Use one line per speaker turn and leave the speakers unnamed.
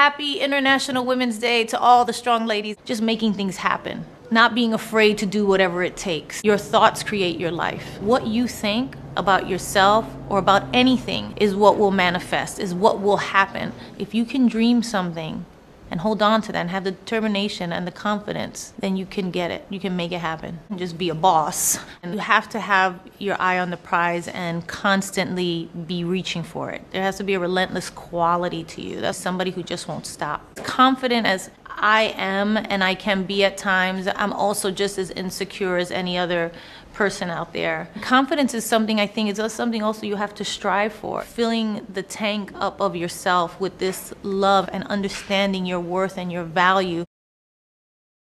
happy International Women's Day to all the strong ladies. Just making things happen, not being afraid to do whatever it takes. Your thoughts create your life. What you think about yourself or about anything is what will manifest, is what will happen. If you can dream something, and hold on to that and have the determination and the confidence, then you can get it. You can make it happen. And just be a boss. And you have to have your eye on the prize and constantly be reaching for it. There has to be a relentless quality to you. That's somebody who just won't stop. Confident as I am and I can be at times, I'm also just as insecure as any other person out there. Confidence is something I think is something also you have to strive for. Filling the tank up of yourself with this love and understanding your worth and your value